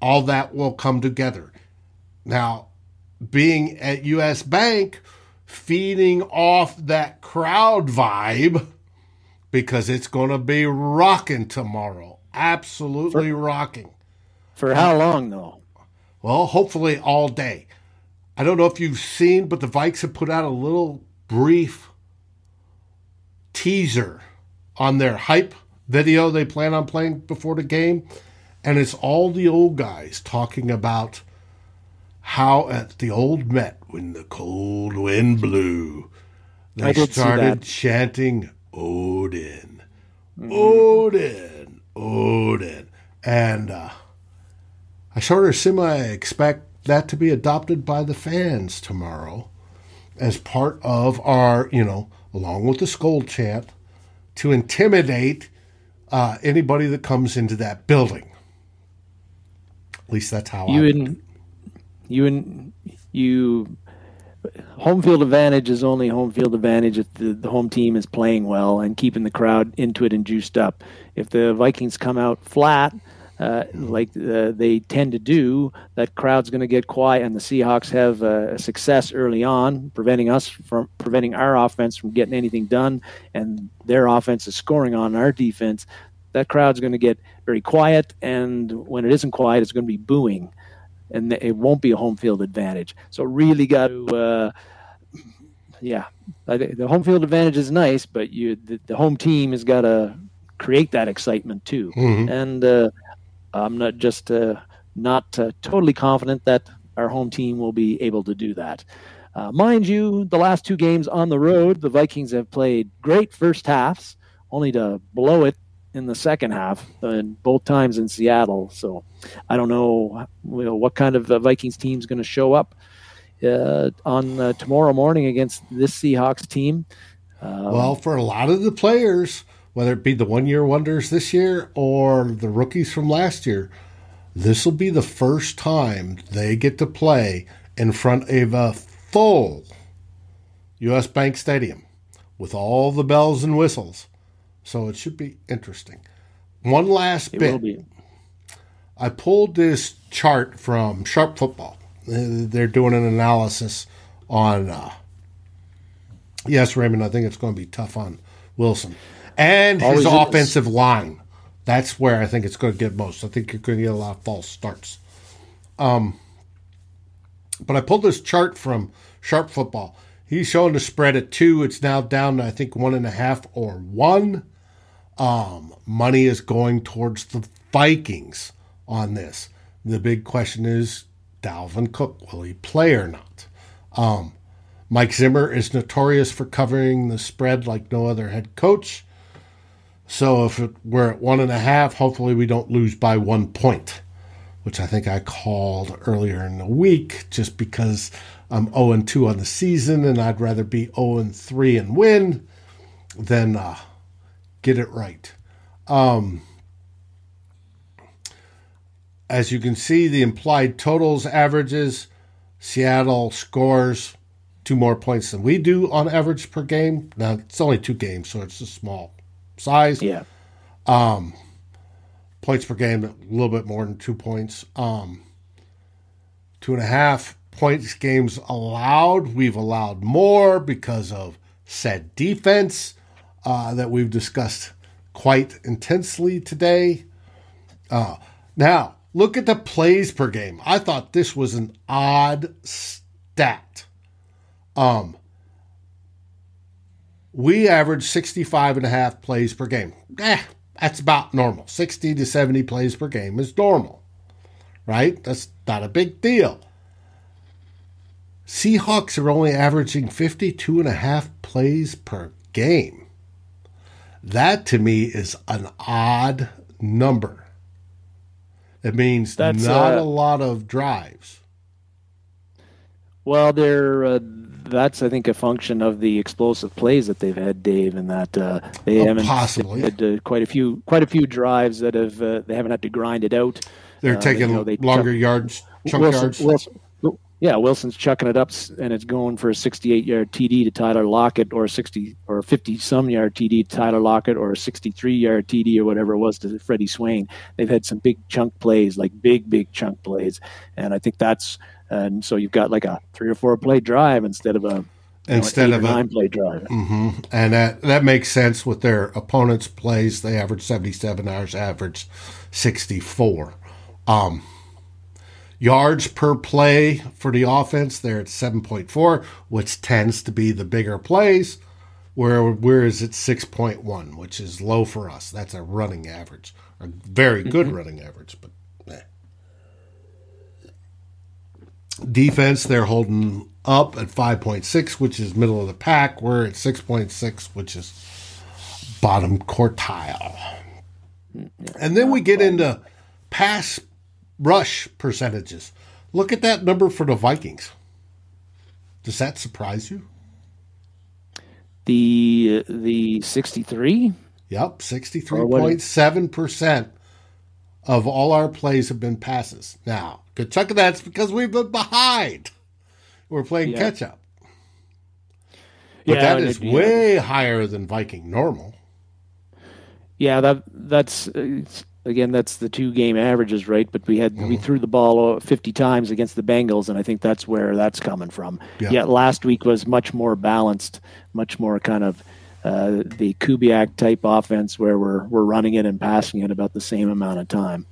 all that will come together. Now, being at US Bank, feeding off that crowd vibe because it's going to be rocking tomorrow. Absolutely for, rocking. For how long, though? Well, hopefully all day. I don't know if you've seen, but the Vikes have put out a little brief teaser on their hype video they plan on playing before the game. And it's all the old guys talking about how at the old Met, when the cold wind blew, they started chanting Odin, mm-hmm. Odin, Odin. And uh, I sort of semi expect that to be adopted by the fans tomorrow as part of our, you know, along with the Skol chant, to intimidate uh, anybody that comes into that building. At least that's how you I. and you and you home field advantage is only home field advantage if the, the home team is playing well and keeping the crowd into it and juiced up. If the Vikings come out flat, uh, like uh, they tend to do, that crowd's going to get quiet, and the Seahawks have uh, success early on, preventing us from preventing our offense from getting anything done, and their offense is scoring on our defense. That crowd's going to get very quiet, and when it isn't quiet, it's going to be booing, and it won't be a home field advantage. So really got to. Uh, yeah, the home field advantage is nice, but you the, the home team has got to create that excitement too. Mhm. And uh, I'm not just uh, not uh, totally confident that our home team will be able to do that. Uh, mind you, the last two games on the road, the Vikings have played great first halves, only to blow it in the second half, and both times in Seattle. So I don't know, you know what kind of uh, Vikings team is going to show up uh, on uh, tomorrow morning against this Seahawks team. Uh, Well, for a lot of the players, whether it be the one year wonders this year or the rookies from last year, this will be the first time they get to play in front of a full U.S. Bank Stadium with all the bells and whistles. So it should be interesting. One last it bit. will be. I pulled this chart from Sharp Football. They're doing an analysis on. Uh, yes, Raymond, I think it's going to be tough on Wilson and his Always is. offensive line. That's where I think it's going to get most. I think you're going to get a lot of false starts. Um, but I pulled this chart from Sharp Football. He's showing the spread at two. It's now down to I think one and a half or one. Um, money is going towards the Vikings on this. The big question is Dalvin Cook, will he play or not? Um, Mike Zimmer is notorious for covering the spread like no other head coach. So if it, we're at one and a half, hopefully we don't lose by one point, which I think I called earlier in the week just because I'm 0 and 2 on the season and I'd rather be 0 and 3 and win than uh, get it right. Um, as you can see, the implied totals averages Seattle scores two more points than we do on average per game. Now, it's only two games, so it's a small size. Yeah. Um, Points per game, a little bit more than two points. Um, two and a half points games allowed. We've allowed more because of said defense uh, that we've discussed quite intensely today. Uh, now, look at the plays per game. I thought this was an odd stat. Um, we average 65 and a half plays per game. Eh, that's about normal. 60 to 70 plays per game is normal, right? That's not a big deal. Seahawks are only averaging 52 and a half plays per game. That to me is an odd number. It means That's, not uh, a lot of drives. Well, they're uh, that's I think a function of the explosive plays that they've had, Dave, and that uh, they Oh, haven't possibly. had uh, quite a few quite a few drives that have uh, they haven't had to grind it out. They're Uh, taking you know, they longer yards, chunk Wilson, yards. Wilson, yeah, Wilson's chucking it up, and it's going for a 68-yard TD to Tyler Lockett, or a 60 or 50-some yard TD to Tyler Lockett, or a 63-yard TD or whatever it was to Freddie Swain. They've had some big chunk plays, like big, big chunk plays, and I think that's and so you've got like a three or four play drive instead of a Instead of a- nine play drive. hmm And that, that makes sense with their opponents' plays. They average 77, ours average 64. Um, yards per play for the offense, they're at 7.4, which tends to be the bigger plays, where whereas it's 6.1, which is low for us. That's a running average, a very good running average, but eh. Defense, they're holding up at 5.6, which is middle of the pack. We're at 6.6, which is bottom quartile. And then we get into pass rush percentages. Look at that number for the Vikings. Does that surprise you? The the 63? Yep, 63.7% of all our plays have been passes. Now, good chunk of that's because we've been behind. We're playing yeah. catch up. But yeah, that is way higher than Viking normal. Yeah, that that's uh, again that's the two game averages, right? But we had mm-hmm. we threw the ball 50 times against the Bengals, and I think that's where that's coming from. Yeah. Yet last week was much more balanced, much more kind of uh, the Kubiak type offense where we're we're running it and passing it about the same amount of time.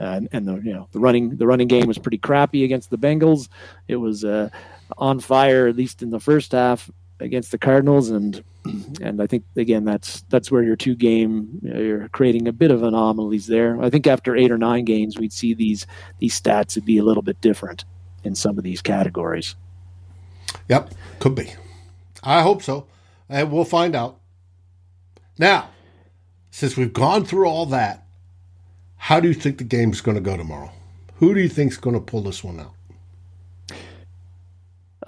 Uh, and the you know the running the running game was pretty crappy against the Bengals. It was uh, on fire at least in the first half against the Cardinals, and and I think again that's that's where your two game you're creating a bit of anomalies there. I think after eight or nine games, we'd see these these stats would be a little bit different in some of these categories. Yep, could be. I hope so and we'll find out. Now, since we've gone through all that, how do you think the game's going to go tomorrow? Who do you think's going to pull this one out?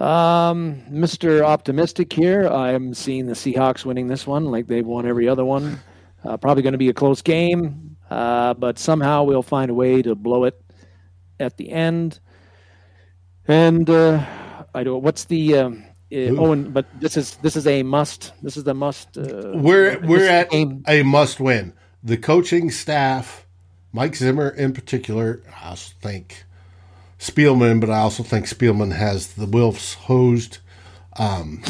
Um, Mr. Optimistic here. I'm seeing the Seahawks winning this one like they've won every other one. Uh, probably going to be a close game, uh, but somehow we'll find a way to blow it at the end. And uh, I don't. What's the um, uh, Owen, but this is this is a must. This is the must. Uh, we're we're at game. a must win. The coaching staff, Mike Zimmer in particular, I think Spielman, but I also think Spielman has the Wilfs hosed, um,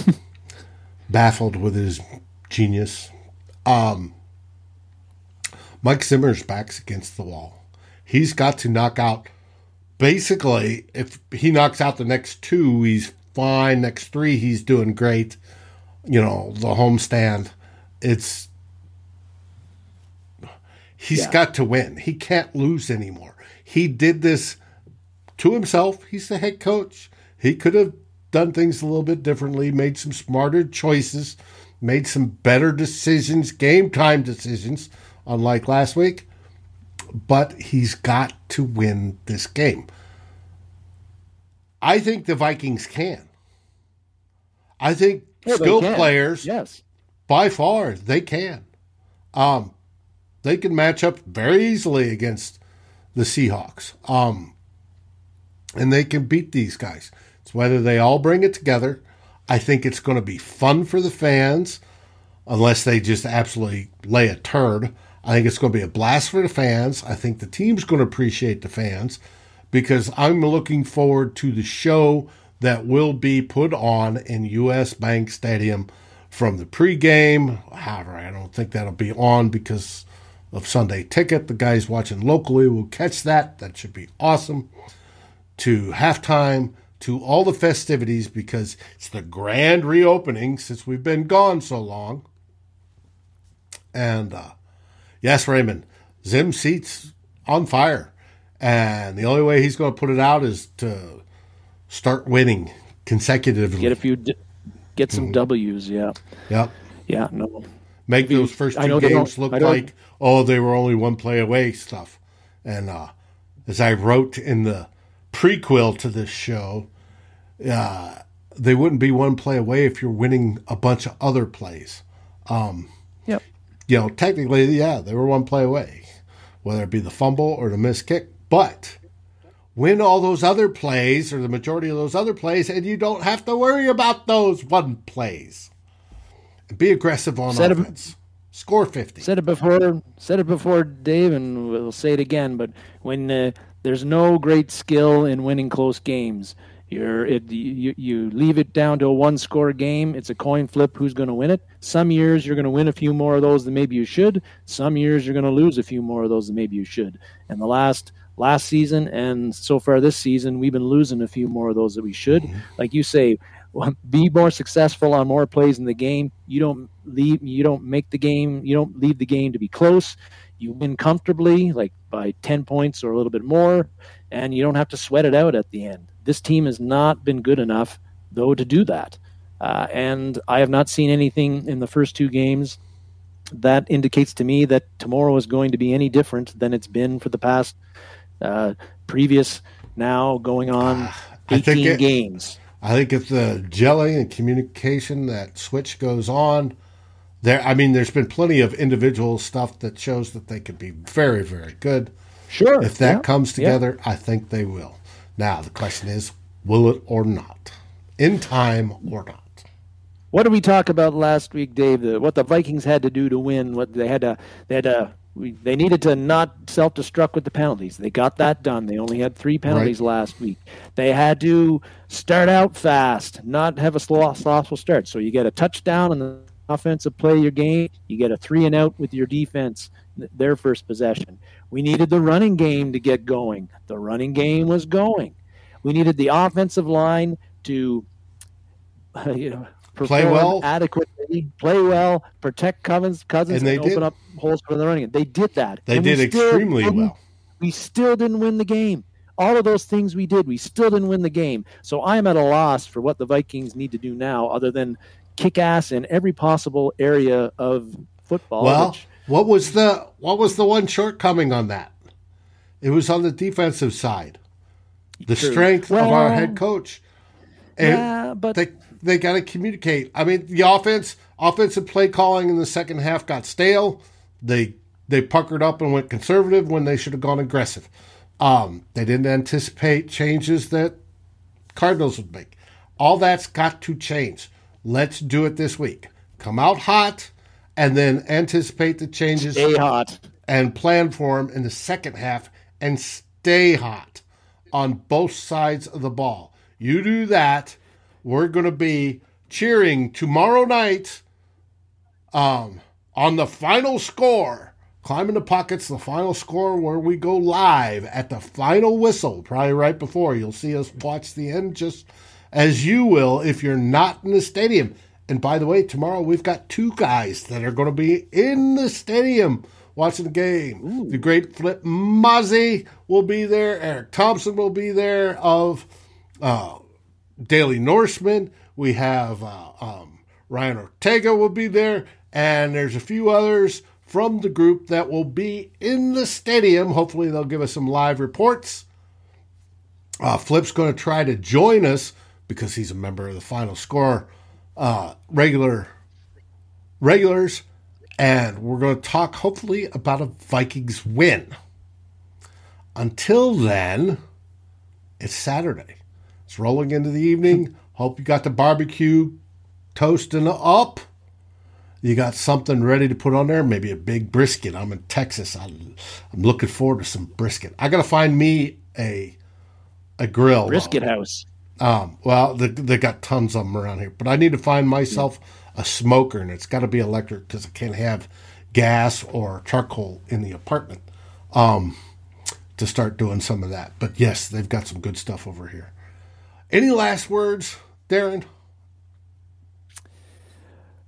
baffled with his genius. Um, Mike Zimmer's back's against the wall. He's got to knock out. Basically, if he knocks out the next two, he's fine. Next three, he's doing great. You know, the homestand. It's he's yeah. got to win. He can't lose anymore. He did this to himself. He's the head coach. He could have done things a little bit differently, made some smarter choices, made some better decisions, game time decisions, unlike last week. But he's got to win this game. I think the Vikings can. I think yeah, skilled players, yes, by far they can. Um, they can match up very easily against the Seahawks. Um, and they can beat these guys. It's whether they all bring it together. I think it's going to be fun for the fans, unless they just absolutely lay a turd. I think it's going to be a blast for the fans. I think the team's going to appreciate the fans because I'm looking forward to the show that will be put on in US Bank Stadium from the pregame. However, I don't think that'll be on because of Sunday ticket. The guys watching locally will catch that. That should be awesome. To halftime, to all the festivities because it's the grand reopening since we've been gone so long. And uh, yes, Raymond, Zim seats on fire. And the only way he's going to put it out is to start winning consecutively. Get a few, get some mm-hmm. W's. Yeah. Yeah. Yeah. No. Make those first two games look like oh they were only one play away stuff. And uh, as I wrote in the prequel to this show, uh, they wouldn't be one play away if you're winning a bunch of other plays. Um, yep. You know, technically, yeah, they were one play away, whether it be the fumble or the missed kick. But win all those other plays or the majority of those other plays, and you don't have to worry about those one plays. Be aggressive on said offense. It, Score fifty. Said it before. Said it before, Dave, and we'll say it again. But when uh, there's no great skill in winning close games, you're it, you, you leave it down to a one score game. It's a coin flip who's going to win it. Some years you're going to win a few more of those than maybe you should. Some years you're going to lose a few more of those than maybe you should. And the last last season and so far this season, we've been losing a few more of those that we should. Mm-hmm. Like you say, be more successful on more plays in the game. You don't leave. You don't make the game. You don't leave the game to be close. You win comfortably, like by ten points or a little bit more, and you don't have to sweat it out at the end. This team has not been good enough, though, to do that. Uh, and I have not seen anything in the first two games that indicates to me that tomorrow is going to be any different than it's been for the past uh, previous now going on uh, 18 it, games. I think if the gelling and communication that switch goes on, there. I mean, there's been plenty of individual stuff that shows that they could be very, very good. Sure. If that yeah. comes together, yeah. I think they will. Now the question is, will it or not? In time or not? What did we talk about last week, Dave? The, what the Vikings had to do to win? What they had to they had to we, they needed to not self-destruct with the penalties. They got that done. They only had three penalties right. last week. They had to start out fast, not have a slow, slothful start. So you get a touchdown and the offensive play your game. You get a three and out with your defense, their first possession. We needed the running game to get going. The running game was going. We needed the offensive line to, you know, play well adequately, play well, protect Cousins, Cousins, and, and open did. up holes for the running. They did that. They did we extremely well. We still didn't win the game. All of those things we did, we still didn't win the game. So I am at a loss for what the Vikings need to do now, other than kick ass in every possible area of football. Well, which, what was the what was the one shortcoming on that? It was on the defensive side. The true. strength well, of our head coach. And yeah, but they they got to communicate. I mean, the offense, offensive play calling in the second half got stale. They they puckered up and went conservative when they should have gone aggressive. Um, they didn't anticipate changes that Cardinals would make. All that's got to change. Let's do it this week. Come out hot, and then anticipate the changes. Stay hot and plan for them in the second half, and stay hot on both sides of the ball. You do that we're going to be cheering tomorrow night um, on the final score. Climbing the pockets, the final score where we go live at the final whistle, probably right before. You'll see us watch the end just as you will if you're not in the stadium. And by the way, tomorrow we've got two guys that are going to be in the stadium watching the game. Ooh. The great Flip Mozzie will be there. Eric Thompson will be there of uh, Daily Norseman. We have uh, um, Ryan Ortega will be there, and there's a few others from the group that will be in the stadium. Hopefully, they'll give us some live reports. Uh, Flip's going to try to join us because he's a member of the Final Score uh, regular regulars, and we're going to talk hopefully about a Vikings win. Until then, it's Saturday. It's rolling into the evening. Hope you got the barbecue toasting up. You got something ready to put on there, maybe a big brisket. I'm in Texas. I'm, I'm looking forward to some brisket. I got to find me a a grill. Brisket house. Um, well, they, they got tons of them around here, but I need to find myself a smoker, and it's got to be electric because I can't have gas or charcoal in the apartment um, to start doing some of that. But yes, they've got some good stuff over here. Any last words, Darren?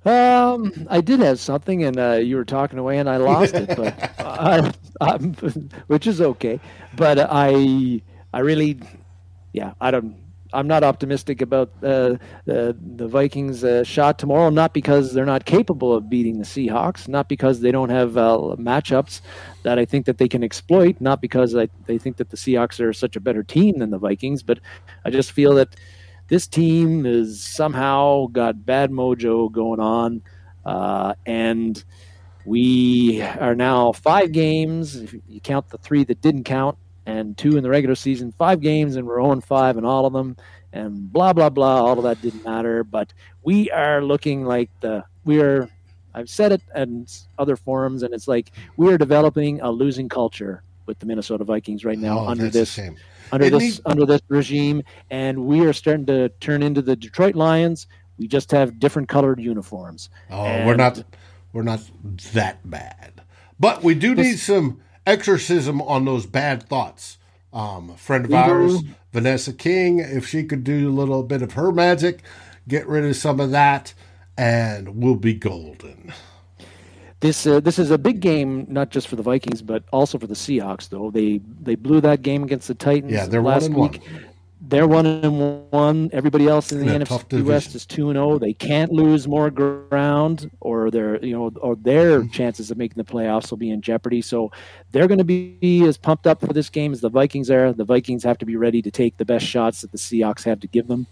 Um, I did have something, and uh, you were talking away, and I lost it, but I, I'm, which is okay. But I, I really, yeah, I don't. I'm not optimistic about uh, the the Vikings' uh, shot tomorrow. Not because they're not capable of beating the Seahawks, not because they don't have uh, matchups that I think that they can exploit, not because I they think that the Seahawks are such a better team than the Vikings, but I just feel that this team is somehow got bad mojo going on, uh, and we are now five games. If you count the three that didn't count, and two in the regular season, five games, and we're 0 5 in all of them, and blah, blah, blah. All of that didn't matter. But we are looking like the, we are, I've said it in other forums, and it's like we are developing a losing culture with the Minnesota Vikings right now oh, under this. Under this under this regime, and we are starting to turn into the Detroit Lions. We just have different colored uniforms. Oh, and we're not we're not that bad, but we do need some exorcism on those bad thoughts. Um, a friend of ours, Vanessa King, if she could do a little bit of her magic, get rid of some of that, and we'll be golden. This uh, this is a big game, not just for the Vikings, but also for the Seahawks. Though they they blew that game against the Titans. Yeah, they're last one week. One. They're one and one. Everybody else in the NFC West is two and zero. They can't lose more ground, or their you know, or their Mm-hmm. chances of making the playoffs will be in jeopardy. So they're going to be as pumped up for this game as the Vikings are. The Vikings have to be ready to take the best shots that the Seahawks have to give them,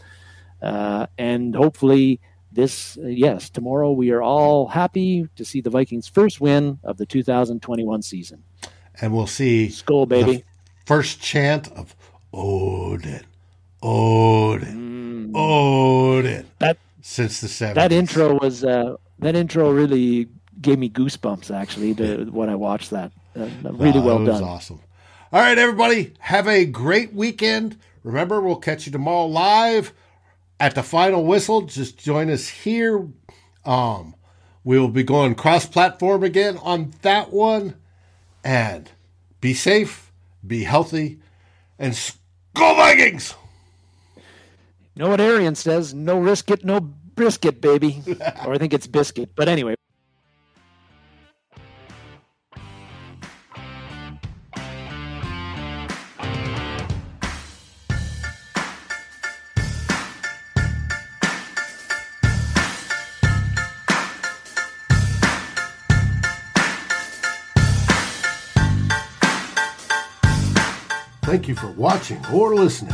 uh, and hopefully. This uh, yes, tomorrow we are all happy to see the Vikings' first win of the 2021 season. And we'll see Skol, baby. first chant of Odin, Odin, Odin That since the 70s. that intro was uh, that intro really gave me goosebumps actually to, when I watched that. Uh, really Wow, well was done. awesome. All right, everybody, have a great weekend. Remember, we'll catch you tomorrow live at the final whistle. Just join us here. Um, we will be going cross-platform again on that one. And be safe, be healthy, and go Vikings! Know what Arian says? No risk it, no brisket, baby. or I think it's biscuit. But anyway. Thank you for watching or listening.